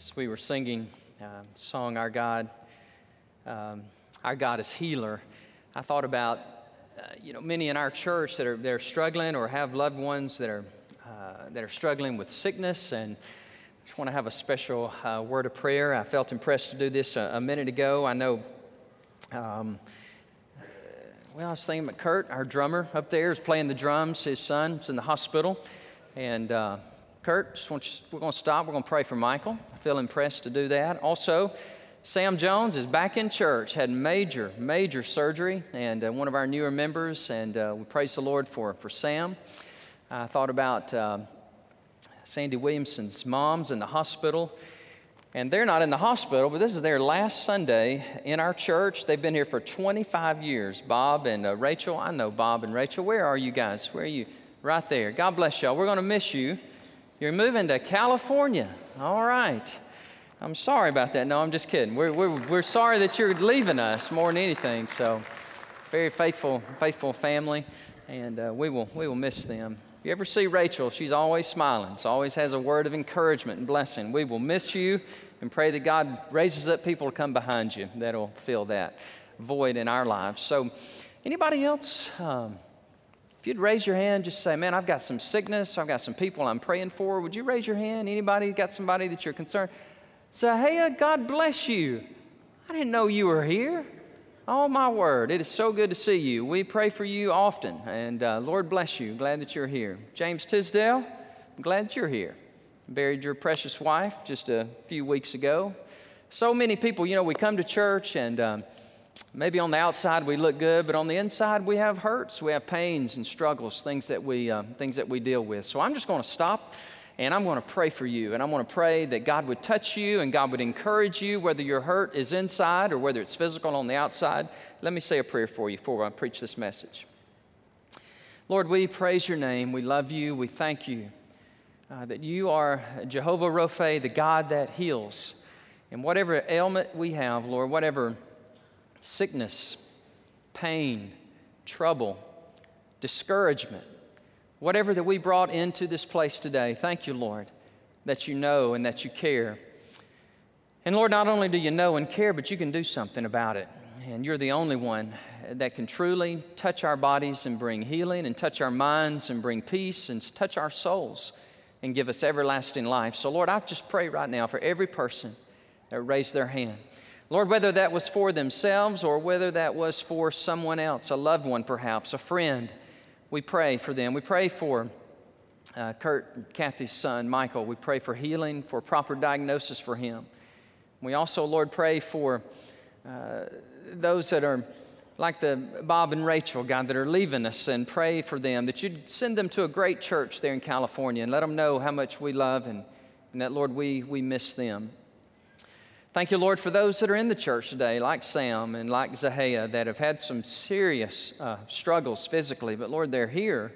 as we were singing uh, song Our God, um, Our God is Healer, I thought about uh, you know many in our church that are they're struggling or have loved ones that are uh, that are struggling with sickness and just want to have a special uh, word of prayer. I felt impressed to do this a, a minute ago. I know. Um, well, I was thinking Kurt, our drummer up there, is playing the drums. His son's in the hospital, and uh, Kurt, just want you, we're going to stop. We're going to pray for Michael. I feel impressed to do that. Also, Sam Jones is back in church, had major, major surgery, and uh, one of our newer members, and uh, we praise the Lord for, for Sam. I thought about uh, Sandy Williamson's mom's in the hospital, and they're not in the hospital, but this is their last Sunday in our church. They've been here for 25 years. Bob and uh, Rachel, I know Bob and Rachel. Where are you guys? Where are you? Right there. God bless y'all. We're going to miss you. You're moving to California. All right. I'm sorry about that. No, I'm just kidding. We're, we're, we're sorry that you're leaving us more than anything. So, very faithful, faithful family, and uh, we, will, we will miss them. If you ever see Rachel, she's always smiling. She always has a word of encouragement and blessing. We will miss you and pray that God raises up people to come behind you that'll fill that void in our lives. So, anybody else? Um, if you'd raise your hand, just say, Man, I've got some sickness. I've got some people I'm praying for. Would you raise your hand? Anybody got somebody that you're concerned? Say, Hey, God bless you. I didn't know you were here. Oh, my word. It is so good to see you. We pray for you often. And uh, Lord bless you. Glad that you're here. James Tisdale, I'm glad that you're here. Buried your precious wife just a few weeks ago. So many people, you know, we come to church and. Um, maybe on the outside we look good, but on the inside we have hurts, we have pains and struggles, things that we, uh, things that we deal with. So I'm just going to stop and I'm going to pray for you. And I'm going to pray that God would touch you and God would encourage you, whether your hurt is inside or whether it's physical on the outside. Let me say a prayer for you before I preach this message. Lord, we praise your name. We love you. We thank you uh, that you are Jehovah Rophe, the God that heals. And whatever ailment we have, Lord, whatever sickness, pain, trouble, discouragement, whatever that we brought into this place today, thank you, Lord, that you know and that you care. And Lord, not only do you know and care, but you can do something about it. And you're the only one that can truly touch our bodies and bring healing, and touch our minds and bring peace, and touch our souls and give us everlasting life. So, Lord, I just pray right now for every person that raised their hand. Lord, whether that was for themselves or whether that was for someone else, a loved one perhaps, a friend, we pray for them. We pray for uh, Kurt Kathy's son, Michael. We pray for healing, for proper diagnosis for him. We also, Lord, pray for uh, those that are like the Bob and Rachel, God, that are leaving us and pray for them, that you'd send them to a great church there in California and let them know how much we love and, and that, Lord, we, we miss them. Thank you, Lord, for those that are in the church today, like Sam and like Zahia, that have had some serious uh, struggles physically, but Lord, they're here.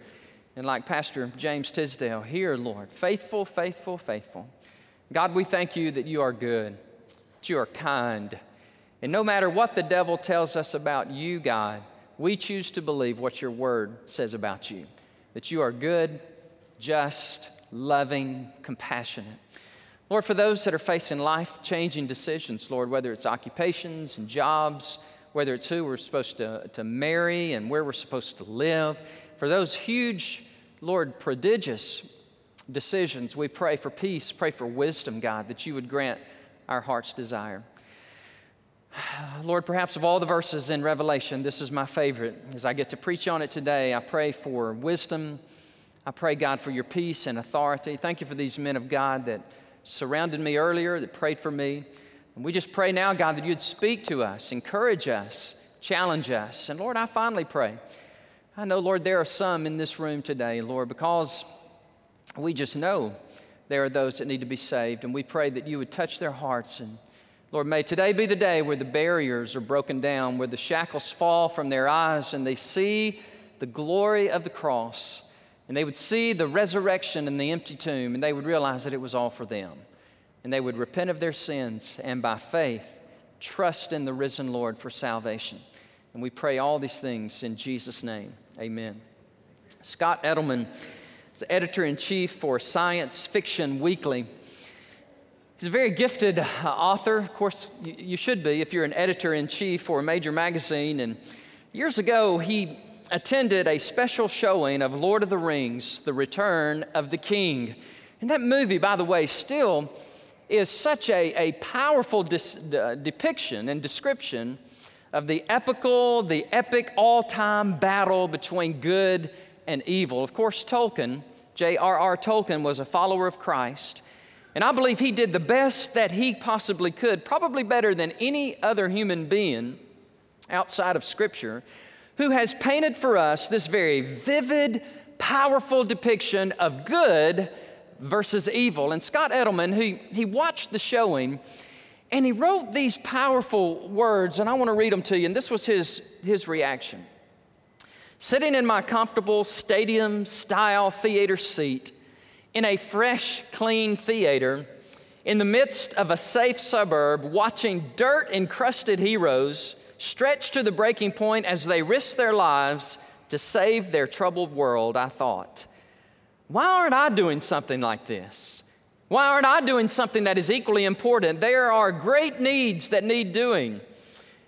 And like Pastor James Tisdale, here, Lord, faithful, faithful, faithful. God, we thank you that you are good, that you are kind. And no matter what the devil tells us about you, God, we choose to believe what your word says about you that you are good, just, loving, compassionate. Lord, for those that are facing life changing decisions, Lord, whether it's occupations and jobs, whether it's who we're supposed to, to marry and where we're supposed to live, for those huge, Lord, prodigious decisions, we pray for peace, pray for wisdom, God, that you would grant our heart's desire. Lord, perhaps of all the verses in Revelation, this is my favorite. As I get to preach on it today, I pray for wisdom. I pray, God, for your peace and authority. Thank you for these men of God that surrounded me earlier, that prayed for me. And we just pray now, God, that you'd speak to us, encourage us, challenge us. And Lord, I finally pray. I know, Lord, there are some in this room today, Lord, because we just know there are those that need to be saved. And we pray that you would touch their hearts. And Lord, may today be the day where the barriers are broken down, where the shackles fall from their eyes and they see the glory of the cross and they would see the resurrection and the empty tomb, and they would realize that it was all for them. And they would repent of their sins and by faith trust in the risen Lord for salvation. And we pray all these things in Jesus' name. Amen. Scott Edelman is the editor in chief for Science Fiction Weekly. He's a very gifted uh, author. Of course, you should be if you're an editor in chief for a major magazine. And years ago, he attended a special showing of Lord of the Rings, The Return of the King. And that movie, by the way, still is such a, a powerful dis, uh, depiction and description of the epical, the epic all time battle between good and evil. Of course, Tolkien, J.R.R. Tolkien, was a follower of Christ. And I believe he did the best that he possibly could, probably better than any other human being outside of Scripture, who has painted for us this very vivid, powerful depiction of good versus evil. And Scott Edelman, who he watched the showing, and he wrote these powerful words, and I want to read them to you. And this was his, his reaction. Sitting in my comfortable stadium style theater seat, in a fresh, clean theater in the midst of a safe suburb, watching dirt encrusted heroes stretch to the breaking point as they risk their lives to save their troubled world, I thought, why aren't I doing something like this? Why aren't I doing something that is equally important? There are great needs that need doing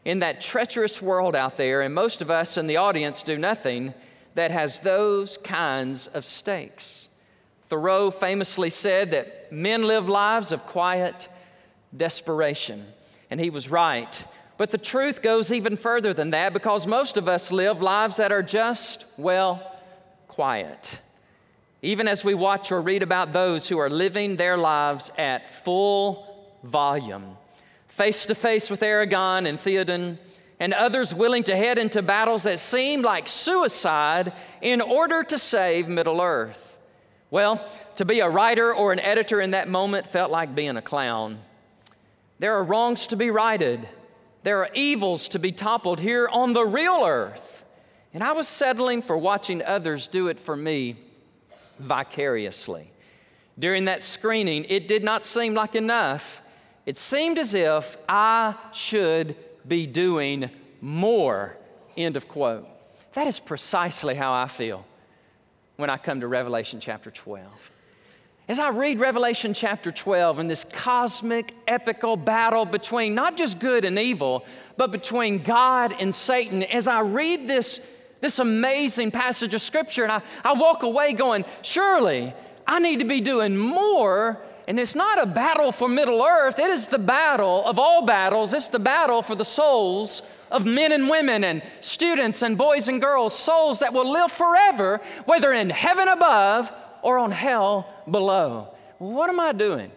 in that treacherous world out there, and most of us in the audience do nothing that has those kinds of stakes. Thoreau famously said that men live lives of quiet desperation, and he was right. But the truth goes even further than that because most of us live lives that are just, well, quiet. Even as we watch or read about those who are living their lives at full volume, face to face with Aragorn and Theoden, and others willing to head into battles that seem like suicide in order to save Middle Earth. Well, to be a writer or an editor in that moment felt like being a clown. There are wrongs to be righted, there are evils to be toppled here on the real earth. And I was settling for watching others do it for me vicariously. During that screening, it did not seem like enough. It seemed as if I should be doing more. End of quote. That is precisely how I feel when I come to Revelation chapter 12. As I read Revelation chapter 12 and this cosmic, epical battle between not just good and evil, but between God and Satan, as I read this, this amazing passage of Scripture, and I, I walk away going, surely I need to be doing more. And it's not a battle for Middle Earth, it is the battle of all battles, it's the battle for the souls of men and women and students and boys and girls, souls that will live forever, whether in heaven above or on hell below. What am I doing?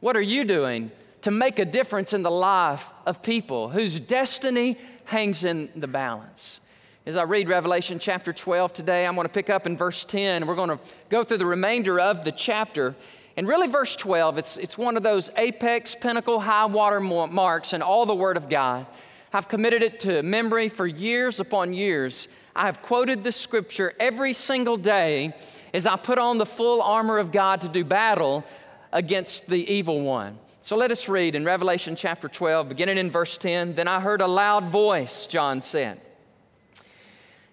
What are you doing to make a difference in the life of people whose destiny hangs in the balance? As I read Revelation chapter 12 today, I'm going to pick up in verse 10. We're going to go through the remainder of the chapter. And really, verse 12, it's, it's one of those apex, pinnacle, high water marks in all the Word of God. I've committed it to memory for years upon years. I have quoted this scripture every single day as I put on the full armor of God to do battle against the evil one. So let us read in Revelation chapter 12, beginning in verse 10. Then I heard a loud voice, John said.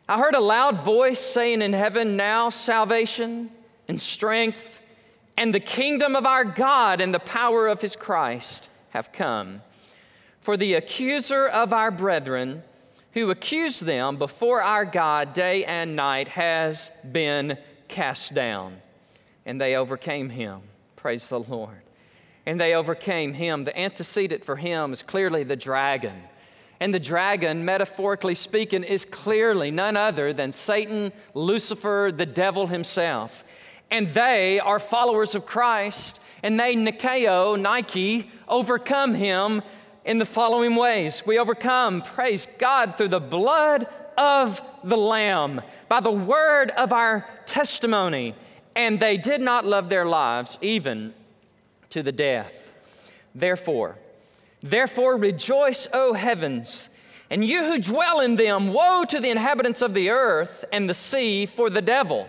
I heard a loud voice saying in heaven, Now salvation and strength and the kingdom of our God and the power of his Christ have come. For the accuser of our brethren, who accused them before our God day and night, has been cast down. And they overcame him. Praise the Lord. And they overcame him. The antecedent for him is clearly the dragon. And the dragon, metaphorically speaking, is clearly none other than Satan, Lucifer, the devil himself. And they are followers of Christ, and they, Nikeo, Nike, overcome him in the following ways. We overcome, praise God, through the blood of the Lamb, by the word of our testimony. And they did not love their lives even to the death. Therefore, therefore rejoice, O heavens, and you who dwell in them. Woe to the inhabitants of the earth and the sea, for the devil.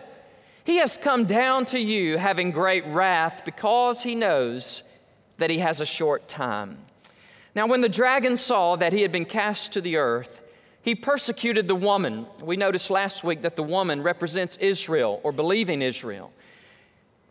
He has come down to you having great wrath because he knows that he has a short time. Now, when the dragon saw that he had been cast to the earth, he persecuted the woman. We noticed last week that the woman represents Israel or believing Israel.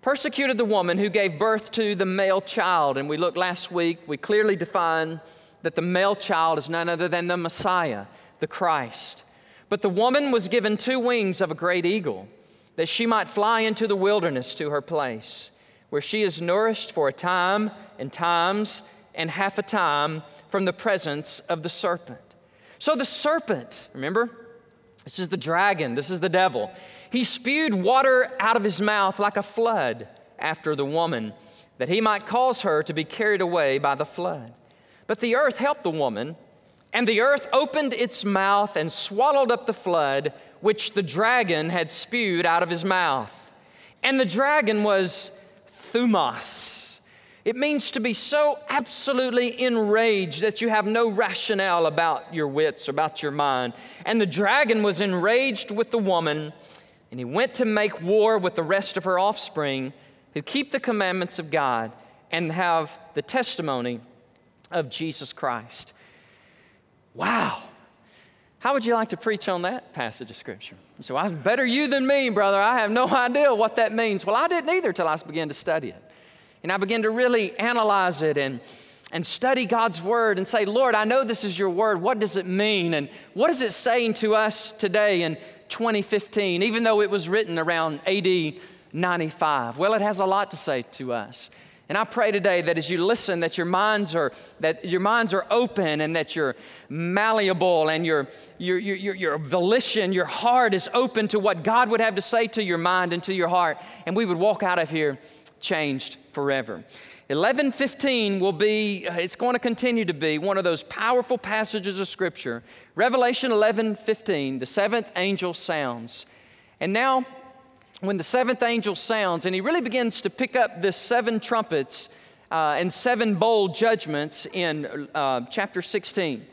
persecuted the woman who gave birth to the male child. And we looked last week, we clearly defined that the male child is none other than the Messiah, the Christ. But the woman was given two wings of a great eagle, that she might fly into the wilderness to her place, where she is nourished for a time and times and half a time from the presence of the serpent. So the serpent, remember? This is the dragon, this is the devil. He spewed water out of his mouth like a flood after the woman, that he might cause her to be carried away by the flood. But the earth helped the woman, and the earth opened its mouth and swallowed up the flood which the dragon had spewed out of his mouth. And the dragon was Thumos. It means to be so absolutely enraged that you have no rationale about your wits, about your mind. And the dragon was enraged with the woman and he went to make war with the rest of her offspring who keep the commandments of God and have the testimony of Jesus Christ. Wow. How would you like to preach on that passage of Scripture? So, I'm better you than me, brother. I have no idea what that means. Well, I didn't either till I began to study it. And I began to really analyze it and, and study God's Word and say, Lord, I know this is your Word. What does it mean? And what is it saying to us today? in 2015, even though it was written around AD 95? Well, it has a lot to say to us. And I pray today that as you listen, that your minds are that your minds are open and that you're malleable and your, your, your, your volition, your heart is open to what God would have to say to your mind and to your heart. And we would walk out of here changed forever. 11:15 will be it's going to continue to be one of those powerful passages of scripture. Revelation 11:15, the seventh angel sounds. And now when the seventh angel sounds and he really begins to pick up the seven trumpets uh, and seven bowl judgments in uh, chapter 16.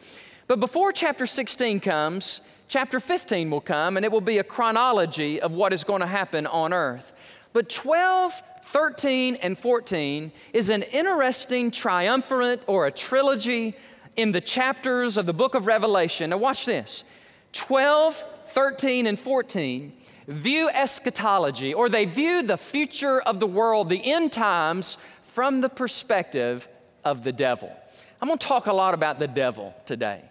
But before chapter 16 comes, chapter 15 will come and it will be a chronology of what is going to happen on earth. But 12 13 and 14 is an interesting triumvirate or a trilogy in the chapters of the book of Revelation. Now, watch this 12, 13, and 14 view eschatology, or they view the future of the world, the end times, from the perspective of the devil. I'm gonna talk a lot about the devil today.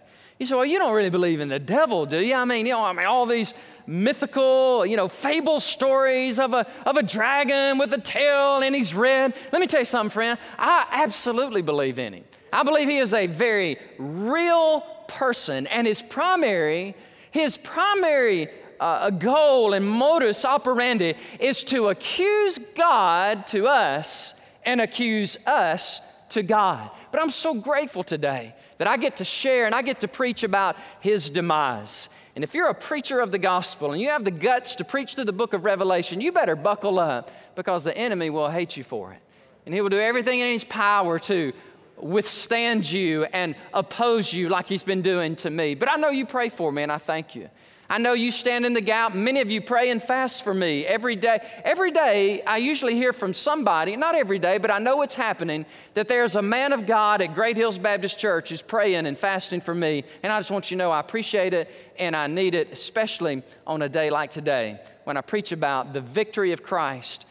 You say, well, you don't really believe in the devil, do you? I mean, you know, I mean, all these mythical, you know, fable stories of a, of a dragon with a tail and he's red. Let me tell you something, friend. I absolutely believe in him. I believe he is a very real person and his primary, his primary uh, goal and modus operandi is to accuse God to us and accuse us to God. But I'm so grateful today that I get to share and I get to preach about his demise. And if you're a preacher of the gospel and you have the guts to preach through the book of Revelation, you better buckle up because the enemy will hate you for it. And he will do everything in his power to withstand you and oppose you like he's been doing to me. But I know you pray for me and I thank you. I know you stand in the gap. Many of you pray and fast for me every day. Every day, I usually hear from somebody, not every day, but I know it's happening, that there's a man of God at Great Hills Baptist Church who's praying and fasting for me. And I just want you to know I appreciate it and I need it, especially on a day like today when I preach about the victory of Christ,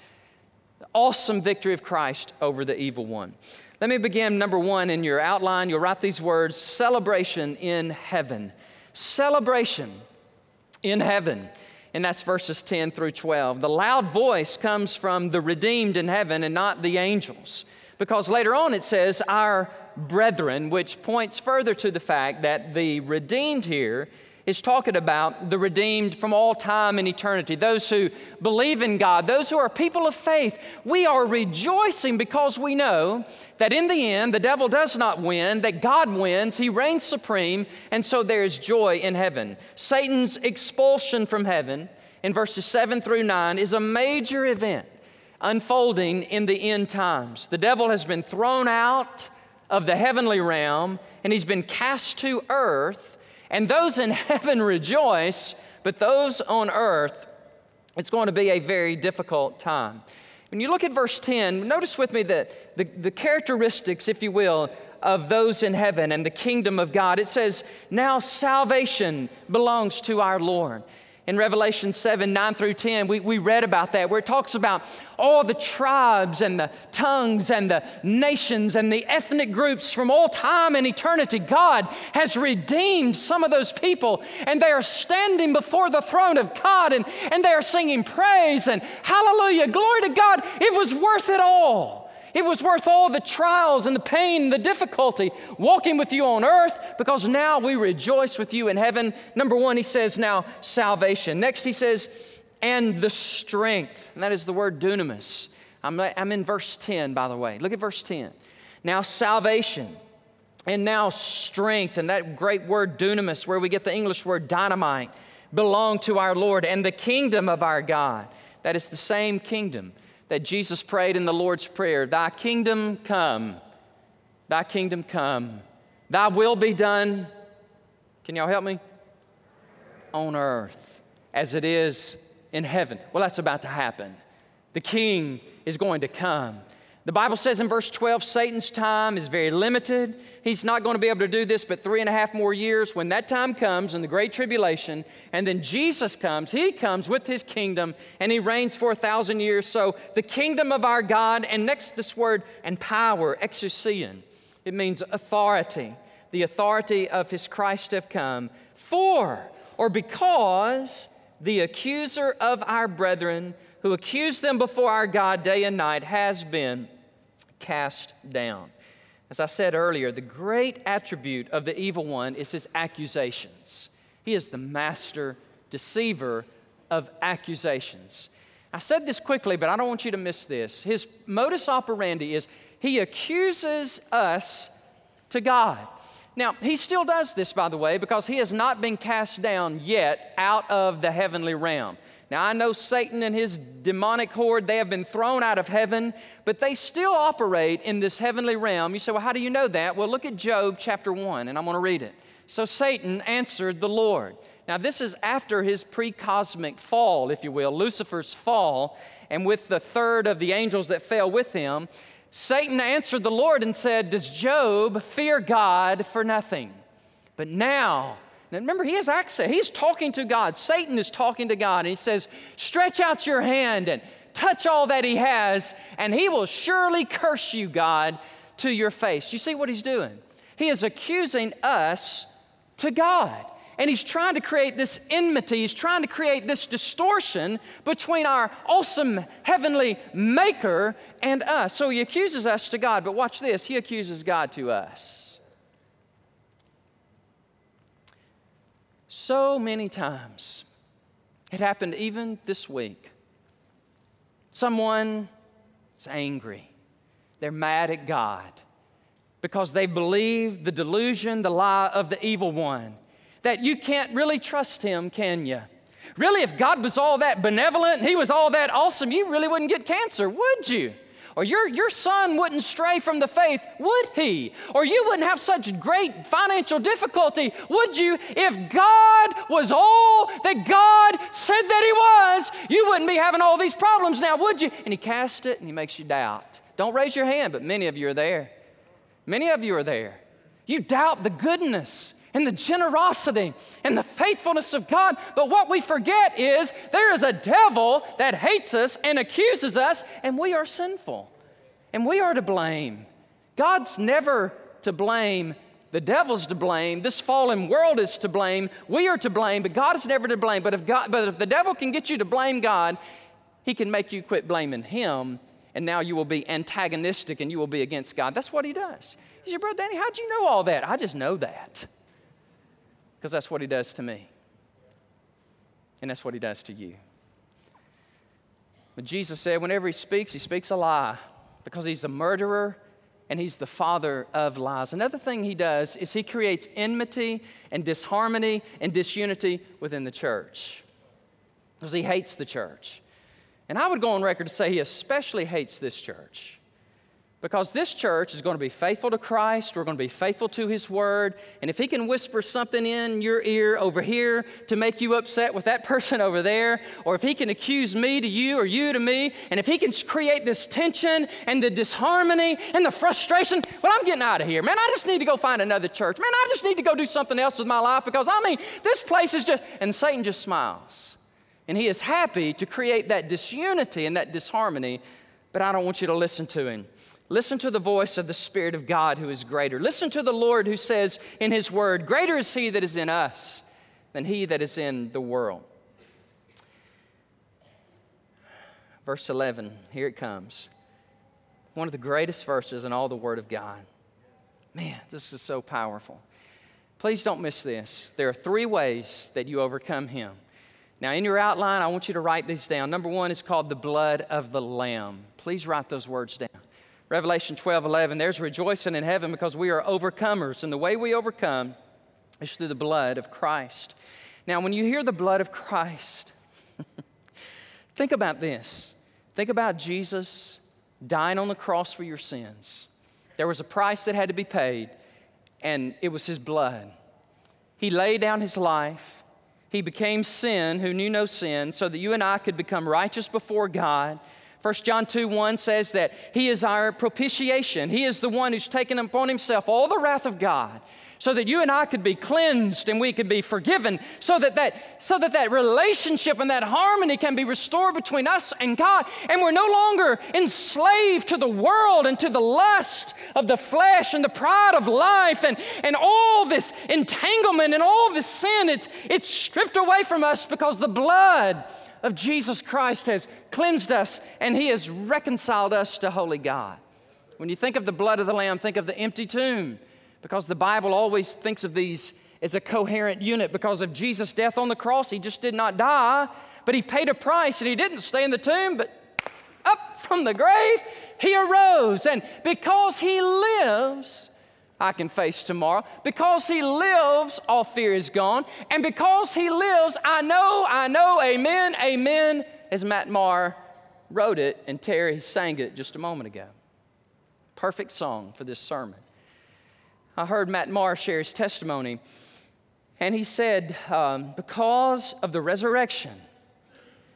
the awesome victory of Christ over the evil one. Let me begin number one in your outline. You'll write these words celebration in heaven. Celebration in heaven. And that's verses 10 through 12. The loud voice comes from the redeemed in heaven and not the angels. Because later on it says, our brethren, which points further to the fact that the redeemed here is talking about the redeemed from all time and eternity, those who believe in God, those who are people of faith. We are rejoicing because we know that in the end, the devil does not win, that God wins, he reigns supreme, and so there is joy in heaven. Satan's expulsion from heaven in verses 7 through 9 is a major event unfolding in the end times. The devil has been thrown out of the heavenly realm and he's been cast to earth and those in heaven rejoice, but those on earth, it's going to be a very difficult time. When you look at verse 10, notice with me that the, the characteristics, if you will, of those in heaven and the kingdom of God. It says, Now salvation belongs to our Lord. In Revelation 7 9 through 10, we, we read about that, where it talks about all the tribes and the tongues and the nations and the ethnic groups from all time and eternity. God has redeemed some of those people, and they are standing before the throne of God and, and they are singing praise and hallelujah, glory to God. It was worth it all. It was worth all the trials and the pain and the difficulty walking with you on earth because now we rejoice with you in heaven. Number one, he says now salvation. Next, he says, and the strength. And that is the word dunamis. I'm, I'm in verse 10, by the way. Look at verse 10. Now, salvation and now strength, and that great word dunamis, where we get the English word dynamite, belong to our Lord and the kingdom of our God. That is the same kingdom that Jesus prayed in the Lord's Prayer Thy kingdom come, thy kingdom come, thy will be done. Can y'all help me? On earth as it is in heaven. Well, that's about to happen. The king is going to come. The Bible says in verse 12, Satan's time is very limited. He's not going to be able to do this but three and a half more years. When that time comes in the Great Tribulation, and then Jesus comes, He comes with His kingdom and He reigns for a thousand years. So the kingdom of our God, and next this word, and power, exousian. It means authority. The authority of His Christ have come. For, or because, the accuser of our brethren, who accused them before our God day and night, has been cast down. As I said earlier, the great attribute of the evil one is his accusations. He is the master deceiver of accusations. I said this quickly, but I don't want you to miss this. His modus operandi is he accuses us to God. Now, he still does this, by the way, because he has not been cast down yet out of the heavenly realm. Now, I know Satan and his demonic horde, they have been thrown out of heaven, but they still operate in this heavenly realm. You say, well, how do you know that? Well, look at Job chapter 1, and I'm going to read it. So Satan answered the Lord. Now, this is after his pre cosmic fall, if you will, Lucifer's fall, and with the third of the angels that fell with him. Satan answered the Lord and said, Does Job fear God for nothing? But now, now remember, he has access. He's talking to God. Satan is talking to God, and he says, Stretch out your hand and touch all that he has, and he will surely curse you, God, to your face. You see what he's doing? He is accusing us to God. And he's trying to create this enmity, he's trying to create this distortion between our awesome heavenly maker and us. So he accuses us to God, but watch this, he accuses God to us. So many times. It happened even this week. Someone is angry. They're mad at God because they believe the delusion, the lie of the evil one, that you can't really trust him, can you? Really, if God was all that benevolent, he was all that awesome, you really wouldn't get cancer, would you? Or your, your son wouldn't stray from the faith, would he? Or you wouldn't have such great financial difficulty, would you? If God was all that God said that he was, you wouldn't be having all these problems now, would you? And he casts it and he makes you doubt. Don't raise your hand, but many of you are there. Many of you are there. You doubt the goodness and the generosity and the faithfulness of God. But what we forget is there is a devil that hates us and accuses us, and we are sinful. And we are to blame. God's never to blame. The devil's to blame. This fallen world is to blame. We are to blame, but God is never to blame. But if, God, but if the devil can get you to blame God, he can make you quit blaming him, and now you will be antagonistic and you will be against God. That's what he does. He said, Bro, Danny, how'd you know all that? I just know that because that's what he does to me. And that's what he does to you. But Jesus said, whenever he speaks, he speaks a lie because he's a murderer and he's the father of lies. Another thing he does is he creates enmity and disharmony and disunity within the church because he hates the church. And I would go on record to say he especially hates this church Because this church is going to be faithful to Christ, we're going to be faithful to His Word, and if He can whisper something in your ear over here to make you upset with that person over there, or if He can accuse me to you or you to me, and if He can create this tension and the disharmony and the frustration, well, I'm getting out of here, man. I just need to go find another church. Man, I just need to go do something else with my life because, I mean, this place is just, and Satan just smiles. And he is happy to create that disunity and that disharmony, but I don't want you to listen to him. Listen to the voice of the Spirit of God who is greater. Listen to the Lord who says in His Word, Greater is He that is in us than He that is in the world. Verse 11, here it comes. One of the greatest verses in all the Word of God. Man, this is so powerful. Please don't miss this. There are three ways that you overcome Him. Now, in your outline, I want you to write these down. Number one is called the blood of the Lamb. Please write those words down. Revelation 12 11, there's rejoicing in heaven because we are overcomers. And the way we overcome is through the blood of Christ. Now, when you hear the blood of Christ, think about this. Think about Jesus dying on the cross for your sins. There was a price that had to be paid, and it was his blood. He laid down his life. He became sin who knew no sin so that you and I could become righteous before God 1 John 2 1 says that He is our propitiation. He is the one who's taken upon Himself all the wrath of God so that you and I could be cleansed and we could be forgiven, so that that, so that, that relationship and that harmony can be restored between us and God. And we're no longer enslaved to the world and to the lust of the flesh and the pride of life and, and all this entanglement and all this sin. It's, it's stripped away from us because the blood of Jesus Christ has cleansed us and he has reconciled us to holy God. When you think of the blood of the Lamb, think of the empty tomb because the Bible always thinks of these as a coherent unit because of Jesus' death on the cross. He just did not die, but he paid a price and he didn't stay in the tomb, but up from the grave, he arose. And because he lives, I can face tomorrow. Because He lives, all fear is gone. And because He lives, I know, I know, amen, amen, as Matt Maher wrote it and Terry sang it just a moment ago. Perfect song for this sermon. I heard Matt Maher share his testimony, and he said, um, Because of the resurrection,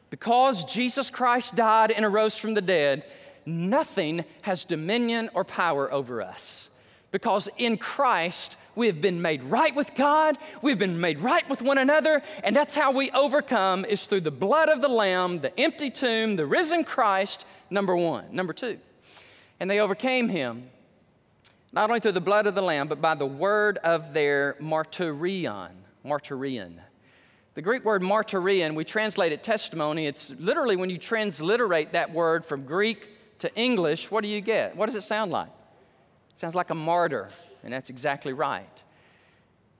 because Jesus Christ died and arose from the dead, nothing has dominion or power over us because in Christ we have been made right with God, we've been made right with one another, and that's how we overcome is through the blood of the Lamb, the empty tomb, the risen Christ, number one. Number two, and they overcame him not only through the blood of the Lamb, but by the word of their martyrion. Martyrion. The Greek word martyrion, we translate it testimony. It's literally when you transliterate that word from Greek to English, what do you get? What does it sound like? Sounds like a martyr, and that's exactly right.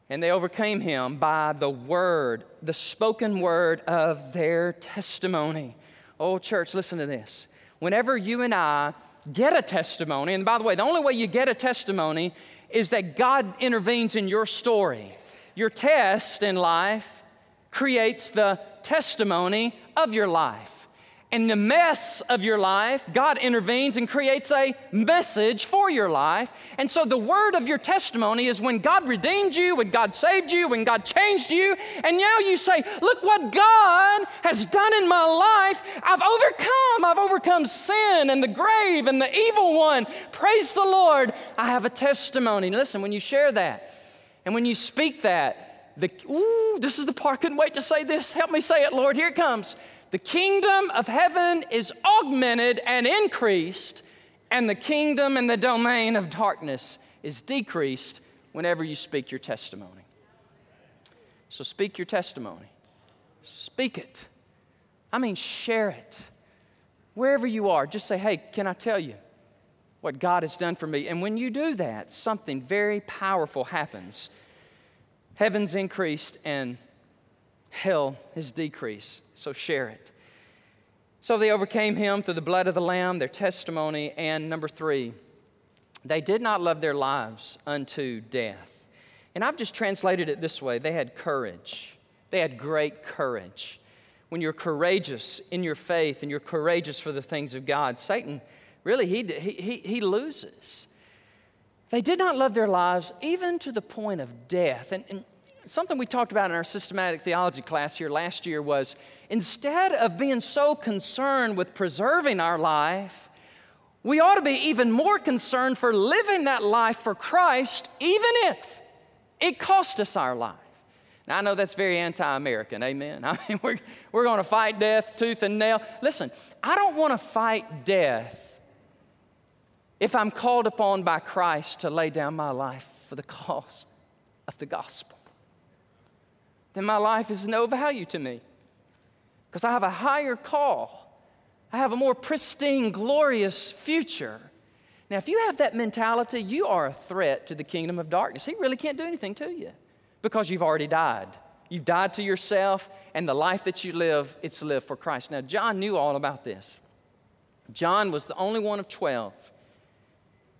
And they overcame him by the word, the spoken word of their testimony. Oh, church, listen to this. Whenever you and I get a testimony, and by the way, the only way you get a testimony is that God intervenes in your story. Your test in life creates the testimony of your life in the mess of your life, God intervenes and creates a message for your life. And so the word of your testimony is when God redeemed you, when God saved you, when God changed you, and now you say, Look what God has done in my life. I've overcome. I've overcome sin and the grave and the evil one. Praise the Lord. I have a testimony. Listen, when you share that and when you speak that, the, ooh, this is the part, I couldn't wait to say this. Help me say it, Lord. Here it comes the kingdom of heaven is augmented and increased, and the kingdom and the domain of darkness is decreased whenever you speak your testimony. So speak your testimony. Speak it. I mean, share it. Wherever you are, just say, hey, can I tell you what God has done for me? And when you do that, something very powerful happens. Heaven's increased and hell has decrease. So share it. So they overcame him through the blood of the Lamb, their testimony, and number three, they did not love their lives unto death. And I've just translated it this way they had courage. They had great courage. When you're courageous in your faith and you're courageous for the things of God, Satan really, he, he, he loses. They did not love their lives even to the point of death. And, and something we talked about in our systematic theology class here last year was instead of being so concerned with preserving our life, we ought to be even more concerned for living that life for Christ, even if it cost us our life. Now, I know that's very anti American, amen? I mean, we're, we're going to fight death tooth and nail. Listen, I don't want to fight death if I'm called upon by Christ to lay down my life for the cause of the gospel. Then my life is no value to me because I have a higher call. I have a more pristine, glorious future. Now, if you have that mentality, you are a threat to the kingdom of darkness. He really can't do anything to you because you've already died. You've died to yourself, and the life that you live, it's lived for Christ. Now, John knew all about this. John was the only one of 12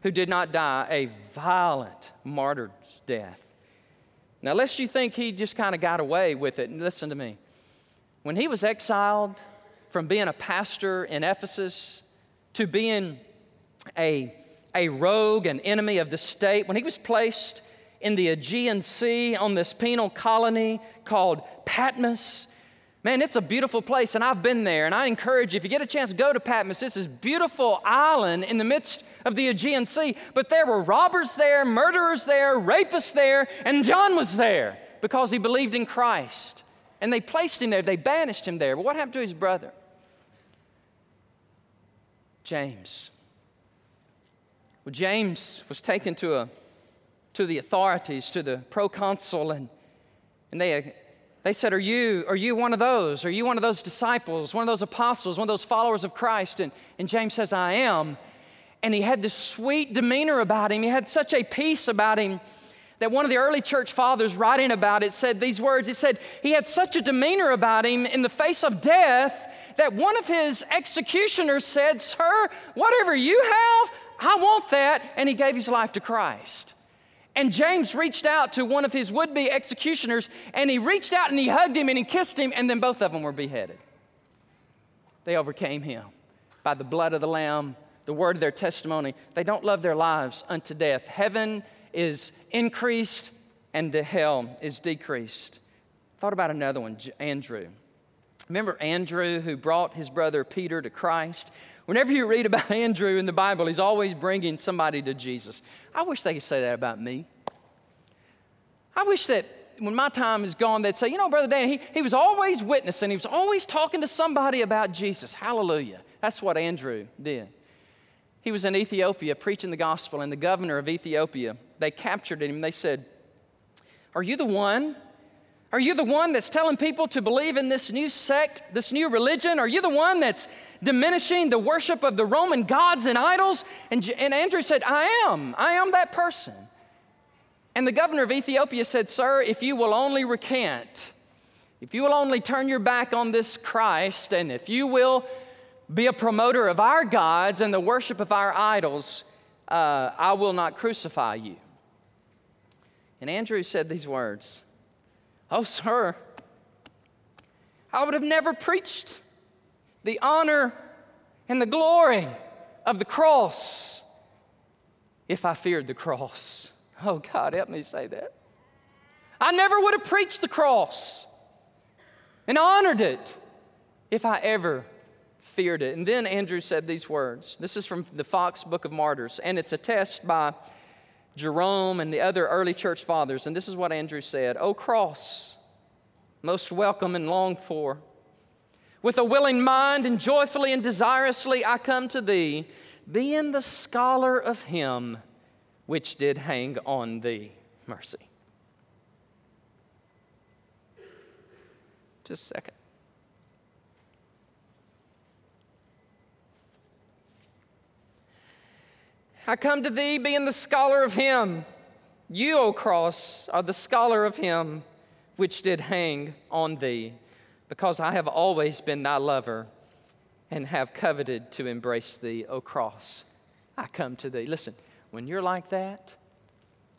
who did not die a violent martyr's death. Now, lest you think he just kind of got away with it, listen to me. When he was exiled from being a pastor in Ephesus to being a, a rogue, an enemy of the state, when he was placed in the Aegean Sea on this penal colony called Patmos. Man, it's a beautiful place, and I've been there. And I encourage you, if you get a chance, go to Patmos. It's this beautiful island in the midst of the Aegean Sea. But there were robbers there, murderers there, rapists there, and John was there because he believed in Christ. And they placed him there, they banished him there. But what happened to his brother? James. Well, James was taken to a to the authorities, to the proconsul, and, and they, they said, are you, are you one of those? Are you one of those disciples, one of those apostles, one of those followers of Christ? And, and James says, I am. And he had this sweet demeanor about him. He had such a peace about him that one of the early church fathers writing about it said these words. He said, He had such a demeanor about him in the face of death that one of his executioners said, Sir, whatever you have, I want that. And he gave his life to Christ. And James reached out to one of his would be executioners, and he reached out and he hugged him and he kissed him, and then both of them were beheaded. They overcame him by the blood of the Lamb, the word of their testimony. They don't love their lives unto death. Heaven is increased, and the hell is decreased. Thought about another one, Andrew. Remember Andrew who brought his brother Peter to Christ? Whenever you read about Andrew in the Bible, he's always bringing somebody to Jesus. I wish they could say that about me. I wish that when my time is gone, they'd say, you know, Brother Dan, he, he was always witnessing, he was always talking to somebody about Jesus. Hallelujah. That's what Andrew did. He was in Ethiopia preaching the gospel, and the governor of Ethiopia, they captured him. They said, Are you the one are you the one that's telling people to believe in this new sect, this new religion? Are you the one that's diminishing the worship of the Roman gods and idols? And, and Andrew said, I am. I am that person. And the governor of Ethiopia said, Sir, if you will only recant, if you will only turn your back on this Christ, and if you will be a promoter of our gods and the worship of our idols, uh, I will not crucify you. And Andrew said these words Oh, sir, I would have never preached the honor and the glory of the cross if I feared the cross. Oh, God, help me say that. I never would have preached the cross and honored it if I ever feared it. And then Andrew said these words. This is from the Fox Book of Martyrs, and it's a attested by Jerome and the other early church fathers. And this is what Andrew said O cross, most welcome and longed for. With a willing mind and joyfully and desirously I come to thee, being the scholar of him which did hang on thee. Mercy. Just a second. I come to thee being the scholar of him. You, O cross, are the scholar of him which did hang on thee, because I have always been thy lover and have coveted to embrace thee, O cross. I come to thee. Listen, when you're like that,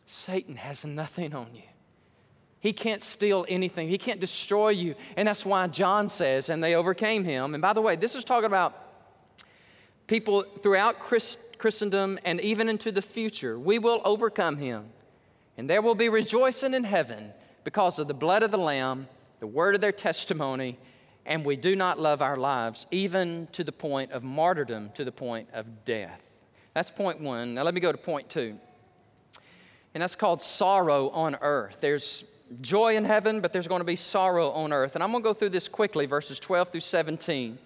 Satan has nothing on you. He can't steal anything. He can't destroy you. And that's why John says, and they overcame him. And by the way, this is talking about people throughout Christ, Christendom and even into the future, we will overcome him. And there will be rejoicing in heaven because of the blood of the Lamb, the word of their testimony, and we do not love our lives, even to the point of martyrdom, to the point of death. That's point one. Now let me go to point two. And that's called sorrow on earth. There's joy in heaven, but there's going to be sorrow on earth. And I'm going to go through this quickly, verses 12 through 17.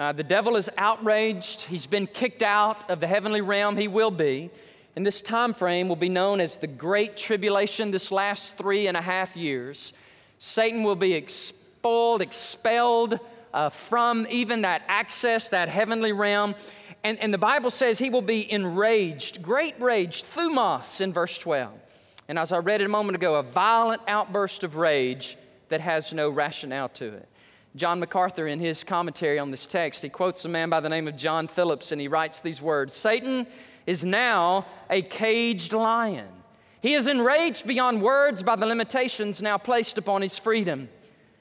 Uh, the devil is outraged. He's been kicked out of the heavenly realm. He will be. And this time frame will be known as the Great Tribulation, this last three and a half years. Satan will be expelled, expelled uh, from even that access, that heavenly realm. And, and the Bible says he will be enraged, great rage, thumos in verse 12. And as I read it a moment ago, a violent outburst of rage that has no rationale to it. John MacArthur, in his commentary on this text, he quotes a man by the name of John Phillips, and he writes these words Satan is now a caged lion. He is enraged beyond words by the limitations now placed upon his freedom.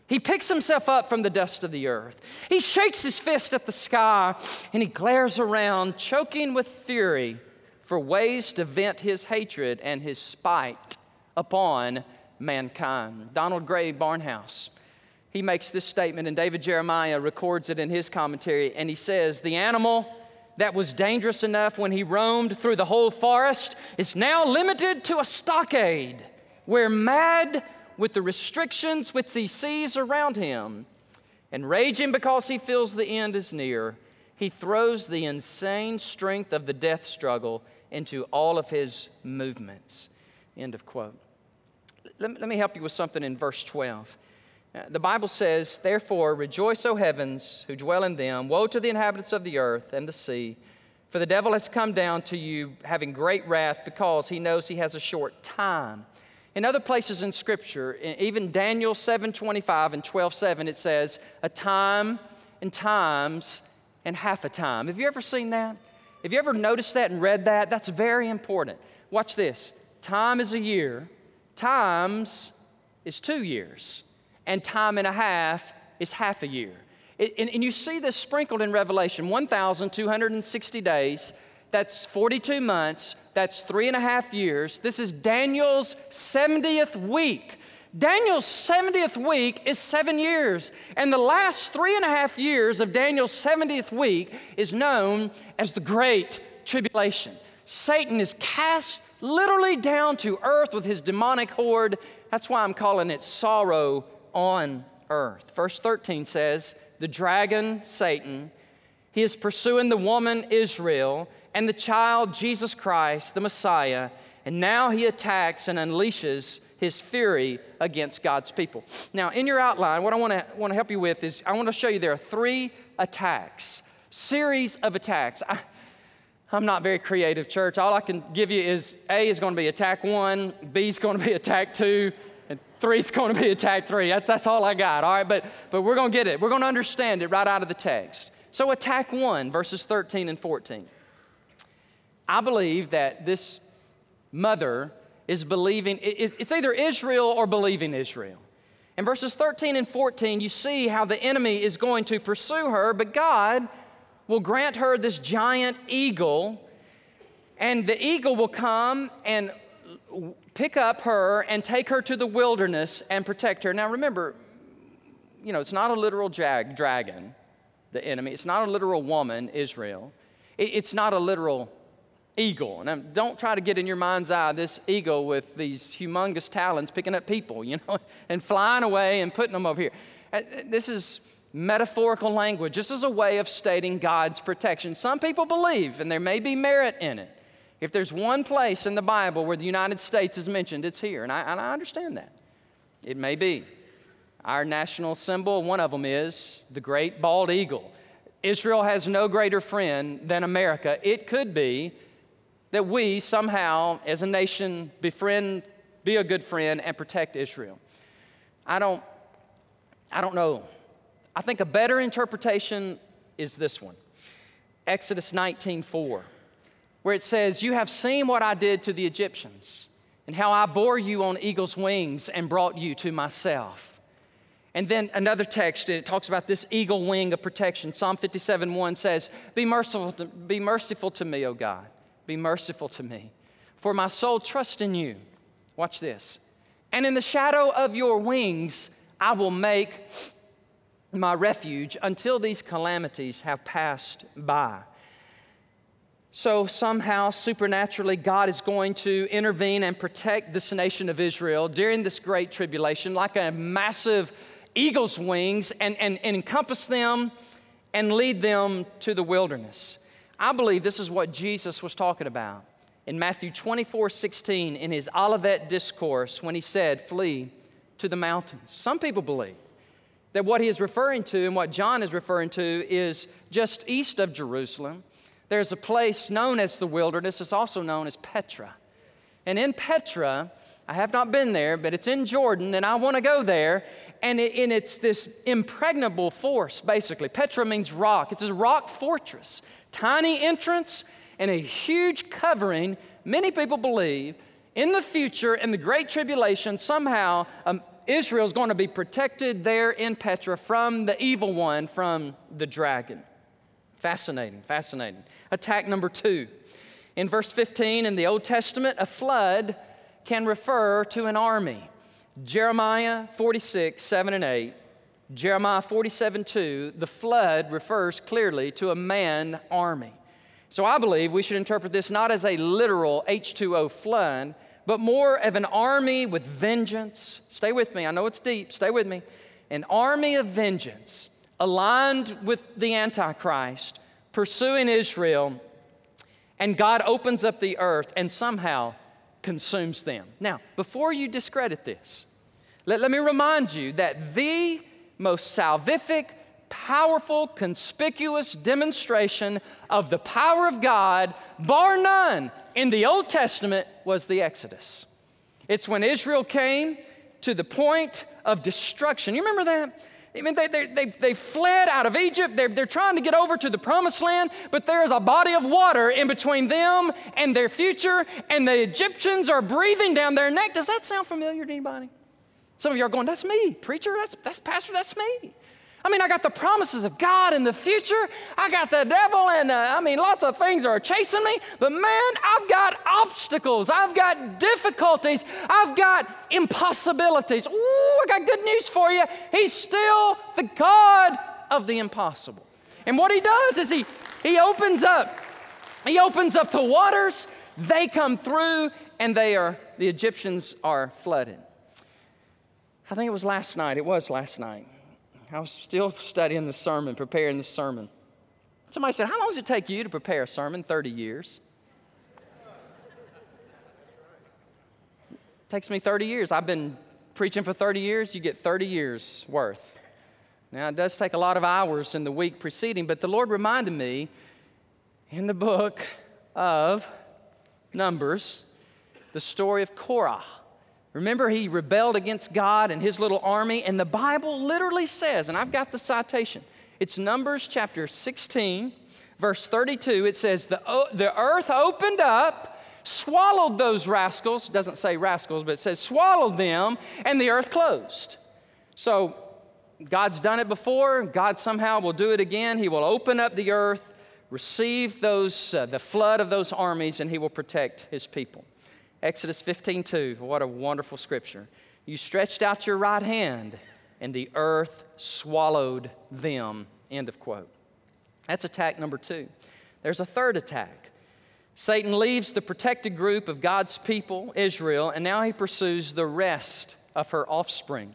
He picks himself up from the dust of the earth. He shakes his fist at the sky and he glares around, choking with fury for ways to vent his hatred and his spite upon mankind. Donald Grey Barnhouse, he makes this statement, and David Jeremiah records it in his commentary, and he says, The animal that was dangerous enough when he roamed through the whole forest is now limited to a stockade where mad with the restrictions which he sees around him and raging because he feels the end is near, he throws the insane strength of the death struggle into all of his movements. End of quote. Let me, help you with something in verse 12. Uh, the Bible says, Therefore, rejoice, O heavens, who dwell in them. Woe to the inhabitants of the earth and the sea, for the devil has come down to you having great wrath because he knows he has a short time. In other places in Scripture, even Daniel 7:25 and 12:7, it says, "A time and times and half a time." Have you ever seen that? Have you ever noticed that and read that? That's very important. Watch this. Time is a year, times is two years, and time and a half is half a year. It, and, and you see this sprinkled in Revelation 1,260 days. That's 42 months. That's three and a half years. This is Daniel's 70th week. Daniel's 70th week is seven years. And the last three and a half years of Daniel's 70th week is known as the Great Tribulation. Satan is cast literally down to earth with his demonic horde. That's why I'm calling it sorrow on earth. Verse 13 says, The dragon, Satan, he is pursuing the woman, Israel, and the child, Jesus Christ, the Messiah, and now he attacks and unleashes his fury against God's people. Now, in your outline, what I want to want to help you with is I want to show you there are three attacks, series of attacks. I, I'm not very creative, church. All I can give you is A is going to be attack one, B is going to be attack two, and three is going to be attack three. That's, that's all I got, all right? But, but we're going to get it. We're going to understand it right out of the text. So, attack one, verses 13 and 14. I believe that this mother is believing, it's either Israel or believing Israel. In verses 13 and 14, you see how the enemy is going to pursue her, but God will grant her this giant eagle, and the eagle will come and pick up her and take her to the wilderness and protect her. Now remember, you know, it's not a literal jag, dragon, the enemy. It's not a literal woman, Israel. It, it's not a literal eagle. And don't try to get in your mind's eye this eagle with these humongous talons picking up people, you know, and flying away and putting them over here. Uh, this is metaphorical language. This is a way of stating God's protection. Some people believe, and there may be merit in it. If there's one place in the Bible where the United States is mentioned, it's here. And I, and I understand that. It may be. Our national symbol, one of them is the great bald eagle. Israel has no greater friend than America. It could be that we somehow, as a nation, befriend, be a good friend, and protect Israel. I don't, I don't know. I think a better interpretation is this one Exodus 19 4, where it says, You have seen what I did to the Egyptians, and how I bore you on eagle's wings and brought you to myself. And then another text, it talks about this eagle wing of protection. Psalm 57 1 says, Be merciful to, be merciful to me, O God. Be merciful to me. For my soul trusts in you. Watch this. And in the shadow of your wings, I will make my refuge until these calamities have passed by. So, somehow, supernaturally, God is going to intervene and protect this nation of Israel during this great tribulation, like a massive eagle's wings, and, and, and encompass them and lead them to the wilderness. I believe this is what Jesus was talking about in Matthew 24 16 in his Olivet discourse when he said, Flee to the mountains. Some people believe that what he is referring to and what John is referring to is just east of Jerusalem. There's a place known as the wilderness, it's also known as Petra. And in Petra, I have not been there, but it's in Jordan, and I want to go there. And, it, and it's this impregnable force, basically. Petra means rock, it's a rock fortress. Tiny entrance and a huge covering. Many people believe in the future, in the Great Tribulation, somehow um, Israel is going to be protected there in Petra from the evil one, from the dragon. Fascinating, fascinating. Attack number two. In verse 15 in the Old Testament, a flood can refer to an army. Jeremiah 46, 7 and 8. Jeremiah 47, 2, the flood refers clearly to a man army. So I believe we should interpret this not as a literal H2O flood, but more of an army with vengeance. Stay with me, I know it's deep, stay with me. An army of vengeance aligned with the Antichrist, pursuing Israel, and God opens up the earth and somehow consumes them. Now, before you discredit this, let, let me remind you that the most salvific, powerful, conspicuous demonstration of the power of God, bar none, in the Old Testament was the Exodus. It's when Israel came to the point of destruction. You remember that? I mean, they, they, they, they fled out of Egypt. They're, they're trying to get over to the promised land, but there's a body of water in between them and their future, and the Egyptians are breathing down their neck. Does that sound familiar to anybody? Some of you are going, That's me, preacher, that's, that's pastor, that's me. I mean, I got the promises of God in the future. I got the devil, and uh, I mean, lots of things are chasing me. But man, I've got obstacles. I've got difficulties. I've got impossibilities. Ooh, I got good news for you. He's still the God of the impossible. And what he does is he, he opens up, he opens up the waters. They come through, and they are, the Egyptians are flooded. I think it was last night. It was last night. I was still studying the sermon, preparing the sermon. Somebody said, How long does it take you to prepare a sermon? 30 years. It takes me 30 years. I've been preaching for 30 years. You get 30 years worth. Now, it does take a lot of hours in the week preceding, but the Lord reminded me in the book of Numbers the story of Korah. Remember, he rebelled against God and his little army, and the Bible literally says, and I've got the citation, it's Numbers chapter 16, verse 32. It says, The, the earth opened up, swallowed those rascals, doesn't say rascals, but it says swallowed them, and the earth closed. So, God's done it before. God somehow will do it again. He will open up the earth, receive those, uh, the flood of those armies, and he will protect his people. Exodus 15 2. What a wonderful scripture. You stretched out your right hand, and the earth swallowed them. End of quote. That's attack number two. There's a third attack. Satan leaves the protected group of God's people, Israel, and now he pursues the rest of her offspring.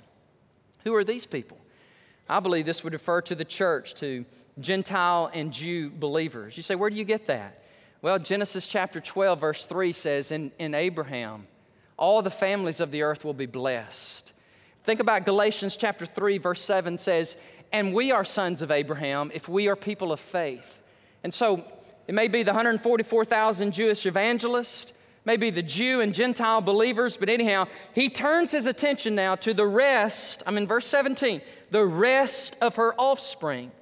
Who are these people? I believe this would refer to the church, to Gentile and Jew believers. You say, where do you get that? Well, Genesis chapter 12, verse 3 says, In, in Abraham, all the families of the earth will be blessed. Think about Galatians chapter 3, verse 7 says, And we are sons of Abraham if we are people of faith. And so it may be the 144,000 Jewish evangelists, maybe the Jew and Gentile believers, but anyhow, he turns his attention now to the rest. I'm in verse 17, the rest of her offspring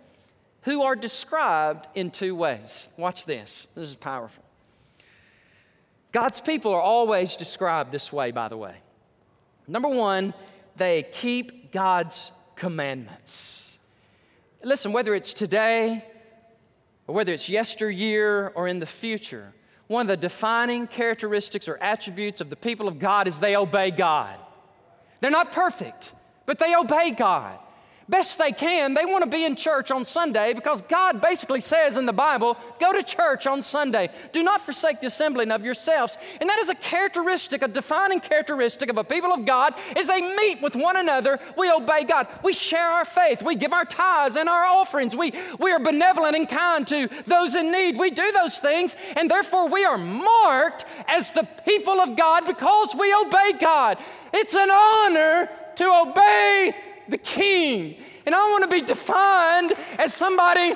who are described in two ways. Watch this, this is powerful. God's people are always described this way, by the way. Number one, they keep God's commandments. Listen, whether it's today or whether it's yesteryear or in the future, one of the defining characteristics or attributes of the people of God is they obey God. They're not perfect, but they obey God best they can, they want to be in church on Sunday because God basically says in the Bible, go to church on Sunday. Do not forsake the assembling of yourselves. And that is a characteristic, a defining characteristic of a people of God is they meet with one another. We obey God. We share our faith. We give our tithes and our offerings. We, we are benevolent and kind to those in need. We do those things, and therefore we are marked as the people of God because we obey God. It's an honor to obey the king. And I want to be defined as somebody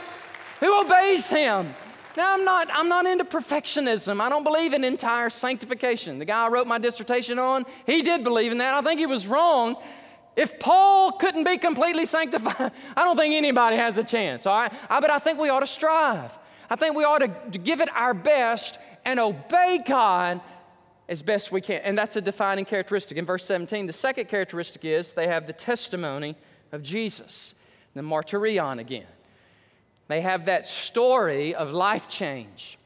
who obeys him. Now, I'm not, I'm not into perfectionism. I don't believe in entire sanctification. The guy I wrote my dissertation on, he did believe in that. I think he was wrong. If Paul couldn't be completely sanctified, I don't think anybody has a chance, all right? I, but I think we ought to strive. I think we ought to, to give it our best and obey God as best we can. And that's a defining characteristic. In verse 17, the second characteristic is they have the testimony of Jesus, the martyrion again. They have that story of life change.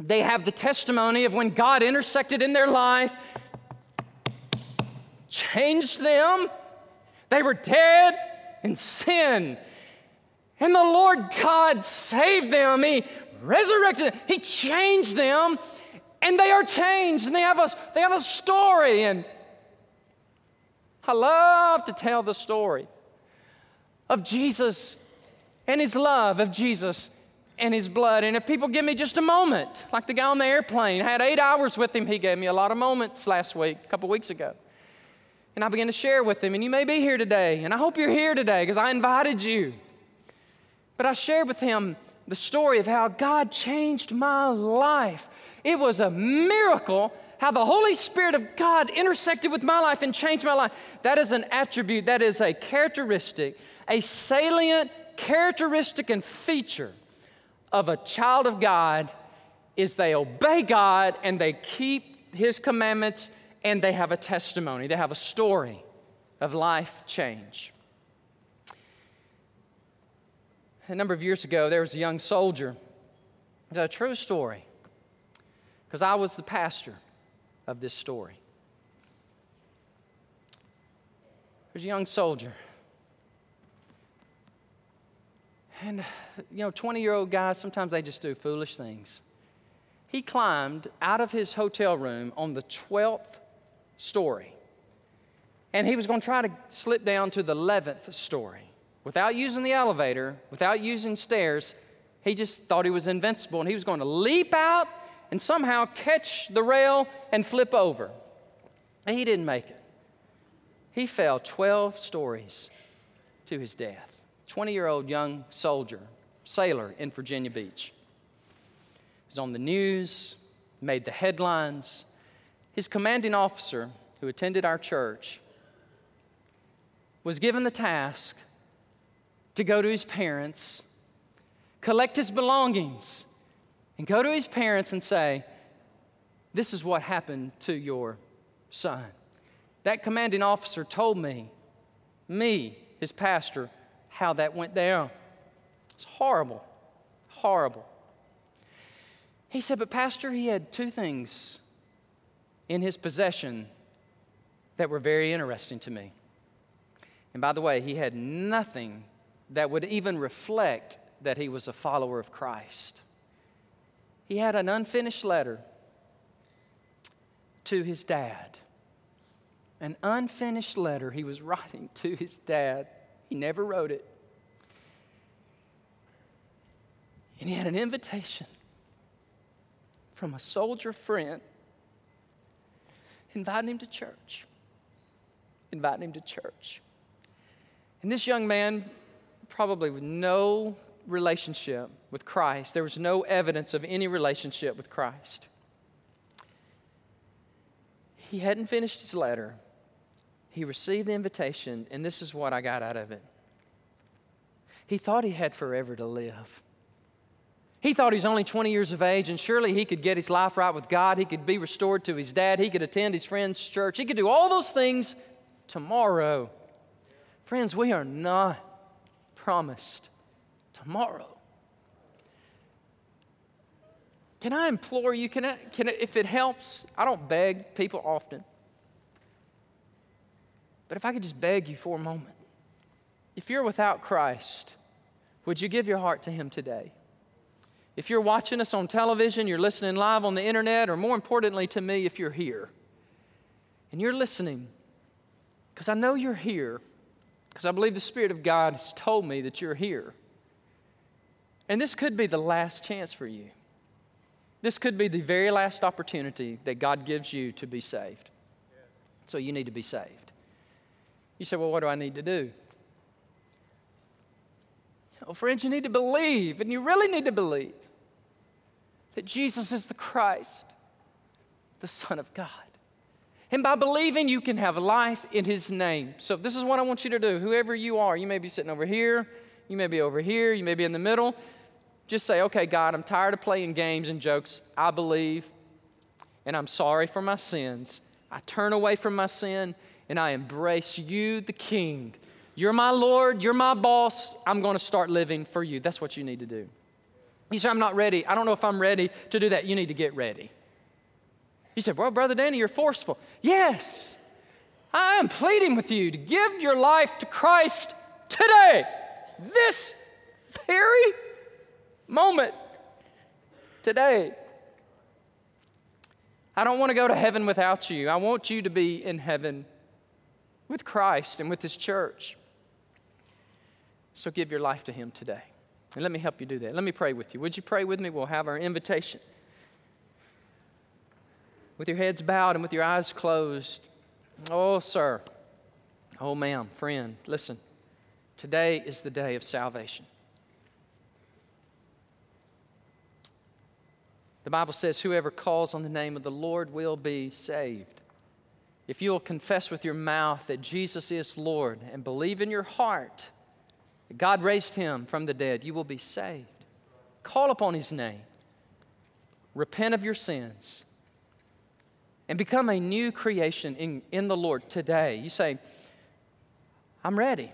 They have the testimony of when God intersected in their life, changed them. They were dead in sin. And the Lord God saved them. He resurrected them. He changed them and they are changed and they have a, they have a story. And I love to tell the story of Jesus and his love, of Jesus and his blood. And if people give me just a moment, like the guy on the airplane, I had eight hours with him, he gave me a lot of moments last week, a couple weeks ago. And I began to share with him, and you may be here today, and I hope you're here today because I invited you. But I shared with him the story of how God changed my life it was a miracle how the Holy Spirit of God intersected with my life and changed my life. That is an attribute, that is a characteristic, a salient characteristic and feature of a child of God is they obey God and they keep his commandments and they have a testimony. They have a story of life change. A number of years ago, there was a young soldier. It's a true story because I was the pastor of this story. There's a young soldier. And, you know, 20 year old guys, sometimes they just do foolish things. He climbed out of his hotel room on the 12th story. And he was going to try to slip down to the 11th story. Without using the elevator, without using stairs, he just thought he was invincible and he was going to leap out and somehow catch the rail and flip over. He didn't make it. He fell 12 stories to his death. 20 year old young soldier, sailor in Virginia Beach. He was on the news, made the headlines. His commanding officer, who attended our church, was given the task to go to his parents, collect his belongings, and go to his parents and say, This is what happened to your son. That commanding officer told me, me, his pastor, how that went down. It's horrible, horrible. He said, But, Pastor, he had two things in his possession that were very interesting to me. And by the way, he had nothing that would even reflect that he was a follower of Christ he had an unfinished letter to his dad. An unfinished letter he was writing to his dad. He never wrote it. And he had an invitation from a soldier friend inviting him to church. Inviting him to church. And this young man, probably with no relationship with Christ. There was no evidence of any relationship with Christ. He hadn't finished his letter. He received the invitation, and this is what I got out of it. He thought he had forever to live. He thought he's only 20 years of age, and surely he could get his life right with God. He could be restored to his dad. He could attend his friend's church. He could do all those things tomorrow. Friends, we are not promised tomorrow. Can I implore you? Can I, can I, if it helps, I don't beg people often. But if I could just beg you for a moment, if you're without Christ, would you give your heart to Him today? If you're watching us on television, you're listening live on the internet, or more importantly to me, if you're here and you're listening, because I know you're here, because I believe the Spirit of God has told me that you're here. And this could be the last chance for you. This could be the very last opportunity that God gives you to be saved. So you need to be saved. You say, Well, what do I need to do? Well, friends, you need to believe, and you really need to believe that Jesus is the Christ, the Son of God. And by believing, you can have life in His name. So, this is what I want you to do. Whoever you are, you may be sitting over here, you may be over here, you may be in the middle. Just say, okay, God, I'm tired of playing games and jokes. I believe, and I'm sorry for my sins. I turn away from my sin, and I embrace you, the King. You're my Lord, you're my boss. I'm going to start living for you. That's what you need to do. You say, I'm not ready. I don't know if I'm ready to do that. You need to get ready. You said, Well, Brother Danny, you're forceful. Yes, I am pleading with you to give your life to Christ today, this very moment today. I don't want to go to heaven without you. I want you to be in heaven with Christ and with His church. So give your life to Him today. And let me help you do that. Let me pray with you. Would you pray with me? We'll have our invitation. With your heads bowed and with your eyes closed. Oh, sir. Oh, ma'am, friend, listen. Today is the day of salvation. The Bible says, Whoever calls on the name of the Lord will be saved. If you will confess with your mouth that Jesus is Lord and believe in your heart that God raised him from the dead, you will be saved. Call upon his name, repent of your sins, and become a new creation in, in the Lord today. You say, I'm ready.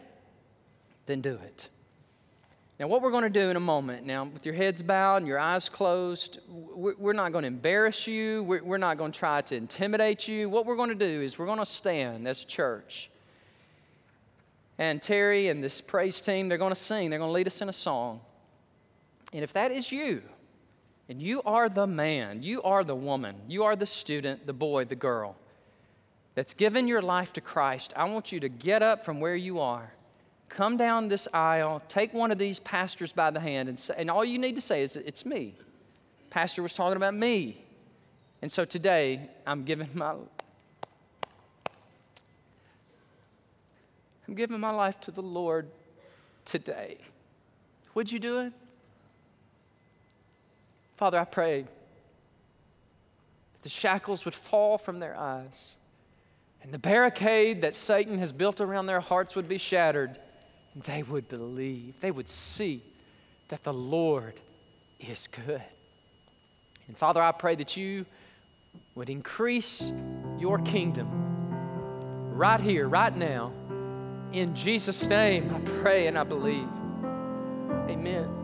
Then do it. Now, what we're going to do in a moment, now, with your heads bowed and your eyes closed, we're not going to embarrass you. We're not going to try to intimidate you. What we're going to do is we're going to stand as a church. And Terry and this praise team, they're going to sing, they're going to lead us in a song. And if that is you, and you are the man, you are the woman, you are the student, the boy, the girl that's given your life to Christ, I want you to get up from where you are come down this aisle, take one of these pastors by the hand, and, say, and all you need to say is, It's me. Pastor was talking about me. And so today, I'm giving my. I'm giving my life to the Lord today. Would you do it? Father, I pray that the shackles would fall from their eyes and the barricade that Satan has built around their hearts would be shattered they would believe, they would see that the Lord is good. And Father, I pray that you would increase your kingdom right here, right now. In Jesus' name, I pray and I believe. Amen.